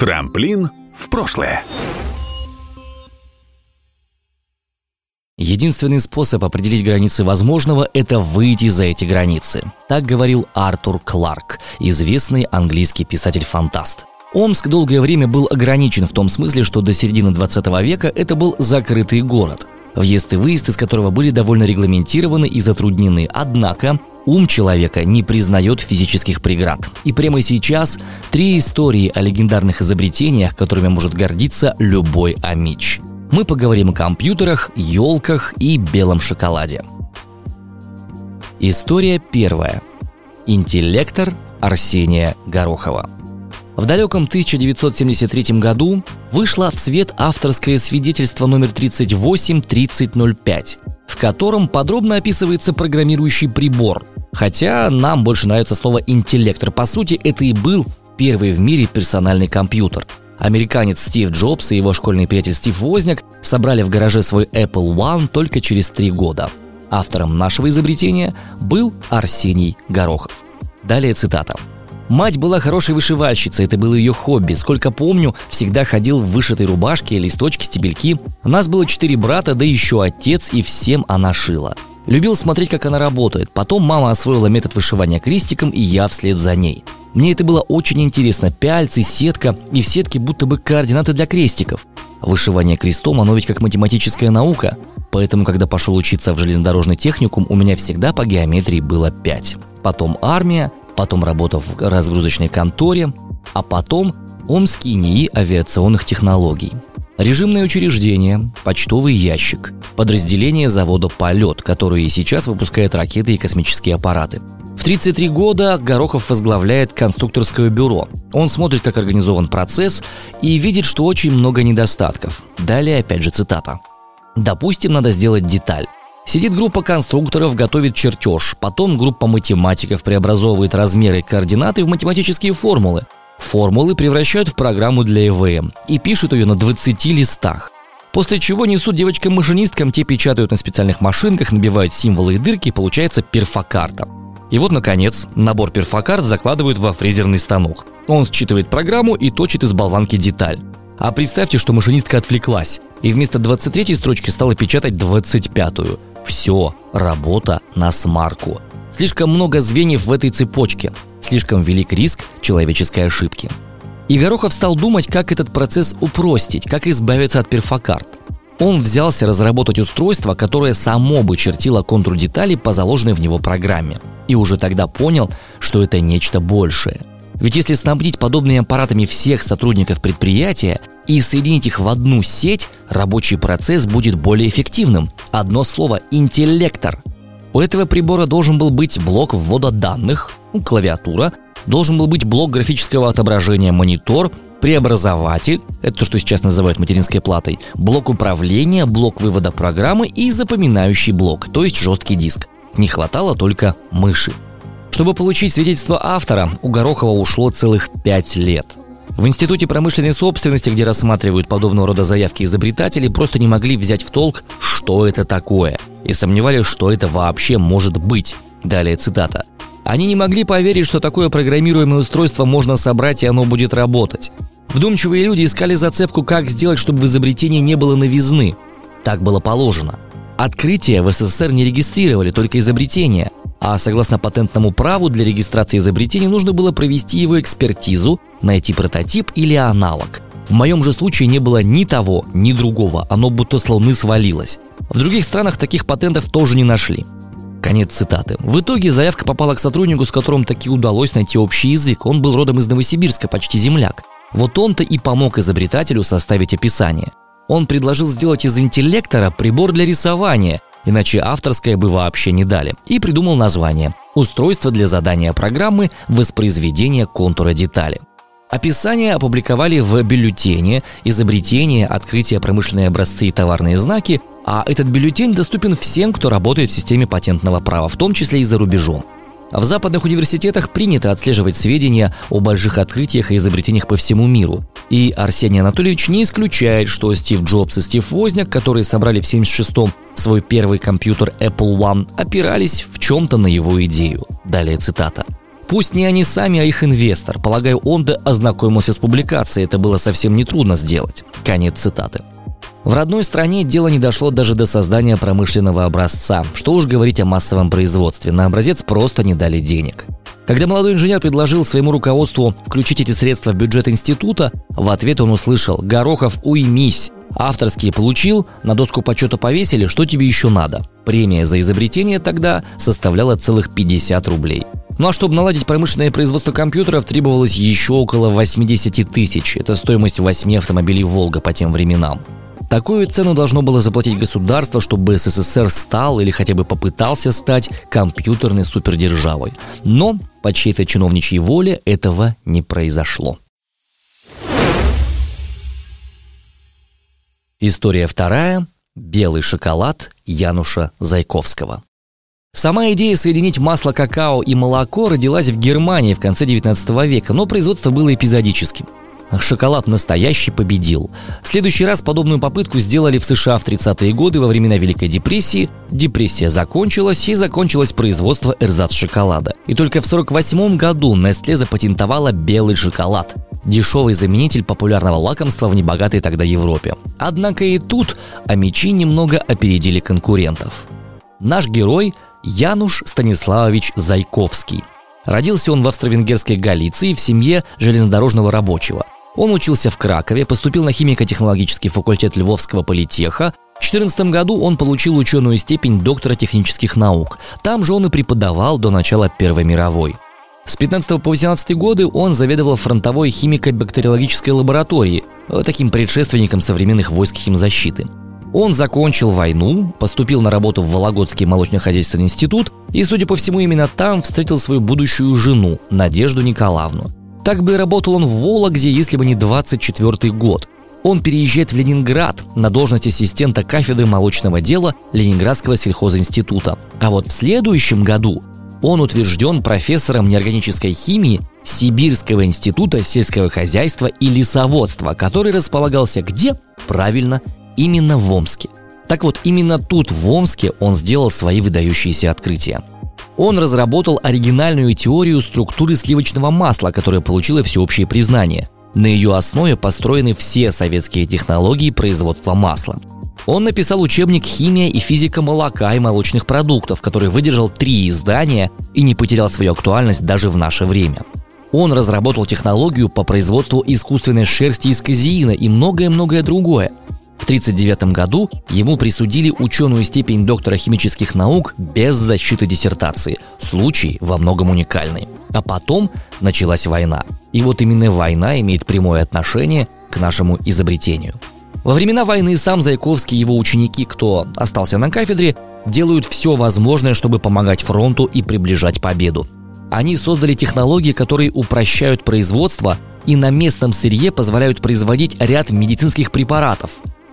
Трамплин в прошлое. Единственный способ определить границы возможного – это выйти за эти границы. Так говорил Артур Кларк, известный английский писатель-фантаст. Омск долгое время был ограничен в том смысле, что до середины 20 века это был закрытый город, въезд и выезд из которого были довольно регламентированы и затруднены. Однако ум человека не признает физических преград. И прямо сейчас три истории о легендарных изобретениях, которыми может гордиться любой амич – мы поговорим о компьютерах, елках и белом шоколаде. История первая. Интеллектор Арсения Горохова. В далеком 1973 году вышло в свет авторское свидетельство номер 383005, в котором подробно описывается программирующий прибор. Хотя нам больше нравится слово «интеллектор». По сути, это и был первый в мире персональный компьютер – Американец Стив Джобс и его школьный приятель Стив Возняк собрали в гараже свой Apple One только через три года. Автором нашего изобретения был Арсений Горохов. Далее цитата. Мать была хорошей вышивальщицей, это было ее хобби. Сколько помню, всегда ходил в вышитой рубашке, листочки, стебельки. У нас было четыре брата, да еще отец, и всем она шила. Любил смотреть, как она работает. Потом мама освоила метод вышивания крестиком, и я вслед за ней. Мне это было очень интересно. Пяльцы, сетка и в сетке будто бы координаты для крестиков. Вышивание крестом, оно ведь как математическая наука. Поэтому, когда пошел учиться в железнодорожный техникум, у меня всегда по геометрии было 5. Потом армия, потом работа в разгрузочной конторе, а потом Омский НИИ авиационных технологий. Режимное учреждение, почтовый ящик, подразделение завода «Полет», который сейчас выпускает ракеты и космические аппараты. В 33 года Горохов возглавляет конструкторское бюро. Он смотрит, как организован процесс, и видит, что очень много недостатков. Далее опять же цитата. Допустим, надо сделать деталь. Сидит группа конструкторов, готовит чертеж. Потом группа математиков преобразовывает размеры координаты в математические формулы. Формулы превращают в программу для ЭВМ и пишут ее на 20 листах. После чего несут девочкам-машинисткам, те печатают на специальных машинках, набивают символы и дырки, и получается перфокарта. И вот, наконец, набор перфокарт закладывают во фрезерный станок. Он считывает программу и точит из болванки деталь. А представьте, что машинистка отвлеклась, и вместо 23 строчки стала печатать 25-ю. Все, работа на смарку. Слишком много звеньев в этой цепочке, слишком велик риск человеческой ошибки. И Горохов стал думать, как этот процесс упростить, как избавиться от перфокарт. Он взялся разработать устройство, которое само бы чертило контур деталей по заложенной в него программе – и уже тогда понял, что это нечто большее. Ведь если снабдить подобными аппаратами всех сотрудников предприятия и соединить их в одну сеть, рабочий процесс будет более эффективным. Одно слово – интеллектор. У этого прибора должен был быть блок ввода данных, ну, клавиатура, должен был быть блок графического отображения монитор, преобразователь, это то, что сейчас называют материнской платой, блок управления, блок вывода программы и запоминающий блок, то есть жесткий диск. Не хватало только мыши. Чтобы получить свидетельство автора, у Горохова ушло целых пять лет. В Институте промышленной собственности, где рассматривают подобного рода заявки изобретатели, просто не могли взять в толк, что это такое, и сомневались, что это вообще может быть. Далее цитата. Они не могли поверить, что такое программируемое устройство можно собрать и оно будет работать. Вдумчивые люди искали зацепку, как сделать, чтобы в изобретении не было новизны. Так было положено – Открытия в СССР не регистрировали, только изобретения. А согласно патентному праву для регистрации изобретения нужно было провести его экспертизу, найти прототип или аналог. В моем же случае не было ни того, ни другого, оно будто с луны свалилось. В других странах таких патентов тоже не нашли. Конец цитаты. В итоге заявка попала к сотруднику, с которым таки удалось найти общий язык. Он был родом из Новосибирска, почти земляк. Вот он-то и помог изобретателю составить описание. Он предложил сделать из интеллектора прибор для рисования, иначе авторское бы вообще не дали, и придумал название – «Устройство для задания программы воспроизведения контура детали». Описание опубликовали в бюллетене «Изобретение, открытие, промышленные образцы и товарные знаки», а этот бюллетень доступен всем, кто работает в системе патентного права, в том числе и за рубежом. В западных университетах принято отслеживать сведения о больших открытиях и изобретениях по всему миру. И Арсений Анатольевич не исключает, что Стив Джобс и Стив Возняк, которые собрали в 76-м свой первый компьютер Apple One, опирались в чем-то на его идею. Далее цитата. Пусть не они сами, а их инвестор. Полагаю, он да ознакомился с публикацией. Это было совсем нетрудно сделать. Конец цитаты. В родной стране дело не дошло даже до создания промышленного образца. Что уж говорить о массовом производстве. На образец просто не дали денег. Когда молодой инженер предложил своему руководству включить эти средства в бюджет института, в ответ он услышал «Горохов, уймись! Авторские получил, на доску почета повесили, что тебе еще надо?» Премия за изобретение тогда составляла целых 50 рублей. Ну а чтобы наладить промышленное производство компьютеров, требовалось еще около 80 тысяч. Это стоимость 8 автомобилей «Волга» по тем временам. Такую цену должно было заплатить государство, чтобы СССР стал или хотя бы попытался стать компьютерной супердержавой. Но по чьей-то чиновничьей воле этого не произошло. История вторая. Белый шоколад Януша Зайковского. Сама идея соединить масло какао и молоко родилась в Германии в конце 19 века, но производство было эпизодическим – Шоколад настоящий победил. В следующий раз подобную попытку сделали в США в 30-е годы во времена Великой депрессии. Депрессия закончилась и закончилось производство эрзац-шоколада. И только в 48 году Nestle запатентовала белый шоколад. Дешевый заменитель популярного лакомства в небогатой тогда Европе. Однако и тут амичи немного опередили конкурентов. Наш герой Януш Станиславович Зайковский. Родился он в австро-венгерской Галиции в семье железнодорожного рабочего – он учился в Кракове, поступил на химико-технологический факультет Львовского политеха. В 2014 году он получил ученую степень доктора технических наук. Там же он и преподавал до начала Первой мировой. С 15 по 18 годы он заведовал фронтовой химико-бактериологической лабораторией, э, таким предшественником современных войск химзащиты. Он закончил войну, поступил на работу в Вологодский молочно-хозяйственный институт и, судя по всему, именно там встретил свою будущую жену, Надежду Николаевну – так бы и работал он в Вологде, если бы не 24 год. Он переезжает в Ленинград на должность ассистента кафедры молочного дела Ленинградского сельхозинститута. А вот в следующем году он утвержден профессором неорганической химии Сибирского института сельского хозяйства и лесоводства, который располагался где? Правильно, именно в Омске. Так вот, именно тут, в Омске, он сделал свои выдающиеся открытия. Он разработал оригинальную теорию структуры сливочного масла, которая получила всеобщее признание. На ее основе построены все советские технологии производства масла. Он написал учебник «Химия и физика молока и молочных продуктов», который выдержал три издания и не потерял свою актуальность даже в наше время. Он разработал технологию по производству искусственной шерсти из казеина и многое-многое другое. В 1939 году ему присудили ученую степень доктора химических наук без защиты диссертации. Случай во многом уникальный. А потом началась война. И вот именно война имеет прямое отношение к нашему изобретению. Во времена войны сам Зайковский и его ученики, кто остался на кафедре, делают все возможное, чтобы помогать фронту и приближать победу. Они создали технологии, которые упрощают производство и на местном сырье позволяют производить ряд медицинских препаратов,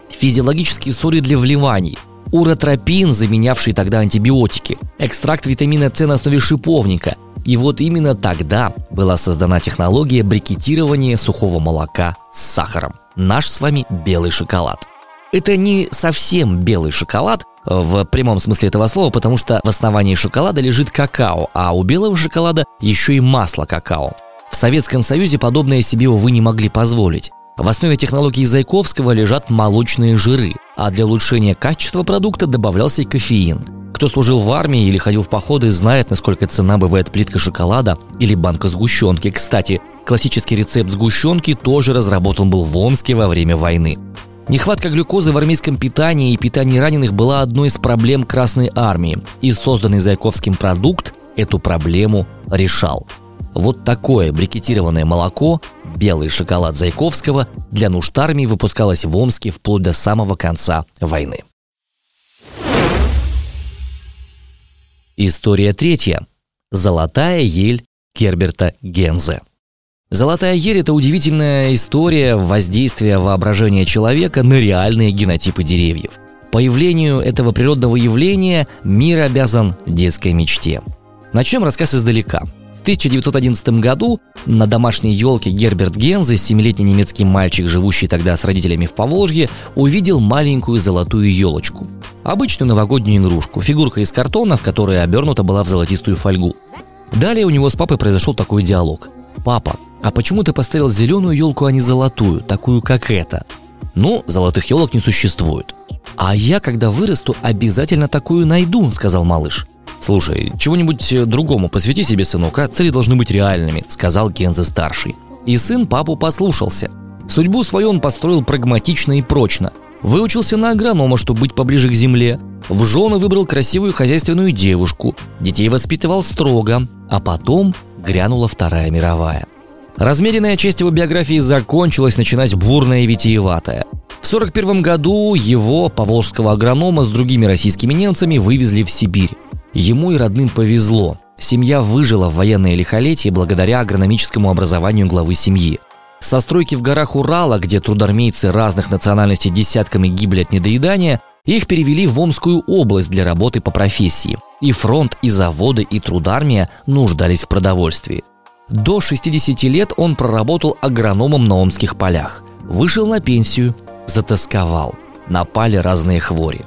физиологические соли для вливаний, уротропин, заменявший тогда антибиотики, экстракт витамина С на основе шиповника. И вот именно тогда была создана технология брикетирования сухого молока с сахаром. Наш с вами белый шоколад. Это не совсем белый шоколад, в прямом смысле этого слова, потому что в основании шоколада лежит какао, а у белого шоколада еще и масло какао. В Советском Союзе подобное себе, увы, не могли позволить. В основе технологии Зайковского лежат молочные жиры, а для улучшения качества продукта добавлялся кофеин. Кто служил в армии или ходил в походы, знает, насколько цена бывает плитка шоколада или банка сгущенки. Кстати, классический рецепт сгущенки тоже разработан был в Омске во время войны. Нехватка глюкозы в армейском питании и питании раненых была одной из проблем Красной Армии, и созданный Зайковским продукт эту проблему решал. Вот такое брикетированное молоко, белый шоколад Зайковского для нужд армии выпускалось в Омске вплоть до самого конца войны. История третья. Золотая ель Керберта Гензе. Золотая ель – это удивительная история воздействия воображения человека на реальные генотипы деревьев. Появлению этого природного явления мир обязан детской мечте. Начнем рассказ издалека. 1911 году на домашней елке Герберт Гензе, семилетний немецкий мальчик, живущий тогда с родителями в Поволжье, увидел маленькую золотую елочку. Обычную новогоднюю игрушку, фигурка из картона, в которой обернута была в золотистую фольгу. Далее у него с папой произошел такой диалог. «Папа, а почему ты поставил зеленую елку, а не золотую, такую как эта?» «Ну, золотых елок не существует». «А я, когда вырасту, обязательно такую найду», — сказал малыш. «Слушай, чего-нибудь другому посвяти себе, сынок, а цели должны быть реальными», — сказал Гензе-старший. И сын папу послушался. Судьбу свою он построил прагматично и прочно. Выучился на агронома, чтобы быть поближе к земле. В жены выбрал красивую хозяйственную девушку. Детей воспитывал строго. А потом грянула Вторая мировая. Размеренная часть его биографии закончилась, начинаясь бурная и витиеватая. В 1941 году его, поволжского агронома, с другими российскими немцами вывезли в Сибирь. Ему и родным повезло. Семья выжила в военное лихолетие благодаря агрономическому образованию главы семьи. Со стройки в горах Урала, где трудармейцы разных национальностей десятками гибли от недоедания, их перевели в Омскую область для работы по профессии. И фронт, и заводы, и трудармия нуждались в продовольствии. До 60 лет он проработал агрономом на омских полях. Вышел на пенсию, затасковал. Напали разные хвори.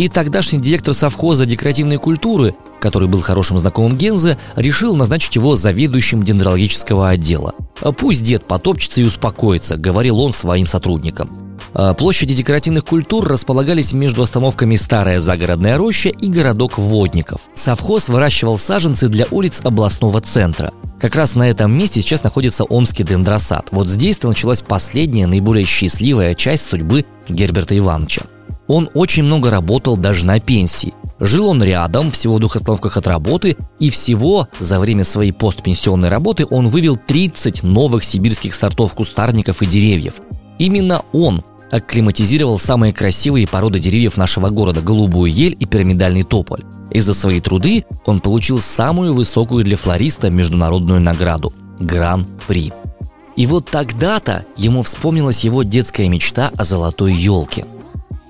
И тогдашний директор совхоза декоративной культуры, который был хорошим знакомым Гензе, решил назначить его заведующим дендрологического отдела. «Пусть дед потопчется и успокоится», — говорил он своим сотрудникам. А площади декоративных культур располагались между остановками Старая загородная роща и городок Водников. Совхоз выращивал саженцы для улиц областного центра. Как раз на этом месте сейчас находится Омский дендросад. Вот здесь-то началась последняя, наиболее счастливая часть судьбы Герберта Ивановича. Он очень много работал даже на пенсии. Жил он рядом, всего в двух остановках от работы, и всего за время своей постпенсионной работы он вывел 30 новых сибирских сортов кустарников и деревьев. Именно он акклиматизировал самые красивые породы деревьев нашего города – голубую ель и пирамидальный тополь. И за свои труды он получил самую высокую для флориста международную награду – Гран-при. И вот тогда-то ему вспомнилась его детская мечта о золотой елке –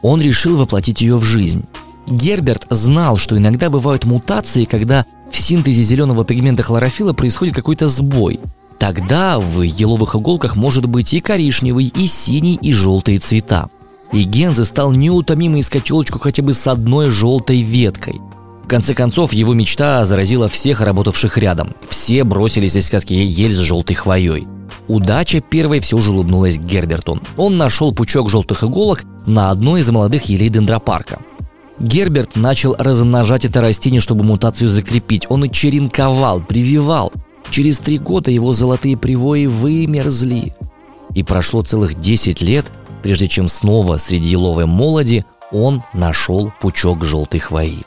он решил воплотить ее в жизнь. Герберт знал, что иногда бывают мутации, когда в синтезе зеленого пигмента хлорофила происходит какой-то сбой. Тогда в еловых иголках может быть и коричневый, и синий, и желтый цвета. И Гензе стал неутомимо искать елочку хотя бы с одной желтой веткой. В конце концов, его мечта заразила всех работавших рядом. Все бросились искать ель с желтой хвоей. Удача первой все же улыбнулась Герберту. Он нашел пучок желтых иголок на одной из молодых елей дендропарка. Герберт начал размножать это растение, чтобы мутацию закрепить. Он и черенковал, прививал. Через три года его золотые привои вымерзли. И прошло целых 10 лет, прежде чем снова среди еловой молоди он нашел пучок желтой хвои.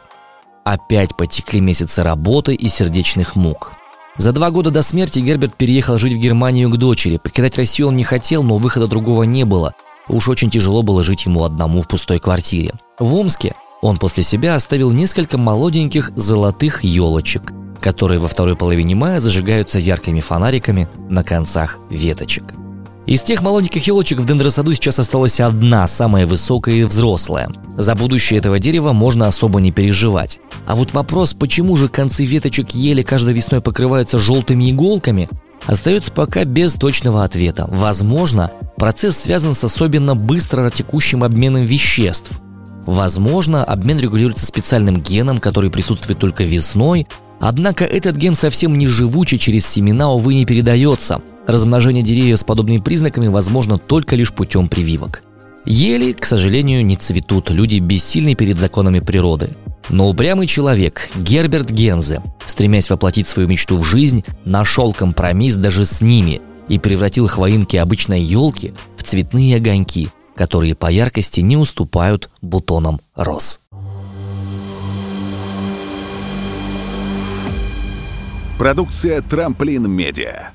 Опять потекли месяцы работы и сердечных мук. За два года до смерти Герберт переехал жить в Германию к дочери. Покидать Россию он не хотел, но выхода другого не было. Уж очень тяжело было жить ему одному в пустой квартире. В Омске он после себя оставил несколько молоденьких золотых елочек, которые во второй половине мая зажигаются яркими фонариками на концах веточек. Из тех молоденьких елочек в дендросаду сейчас осталась одна, самая высокая и взрослая. За будущее этого дерева можно особо не переживать. А вот вопрос, почему же концы веточек ели каждой весной покрываются желтыми иголками, остается пока без точного ответа. Возможно, процесс связан с особенно быстро текущим обменом веществ. Возможно, обмен регулируется специальным геном, который присутствует только весной, Однако этот ген совсем не живучий, через семена, увы, не передается. Размножение деревьев с подобными признаками возможно только лишь путем прививок. Ели, к сожалению, не цветут, люди бессильны перед законами природы. Но упрямый человек, Герберт Гензе, стремясь воплотить свою мечту в жизнь, нашел компромисс даже с ними и превратил хвоинки обычной елки в цветные огоньки, которые по яркости не уступают бутонам роз. Продукция «Трамплин Медиа».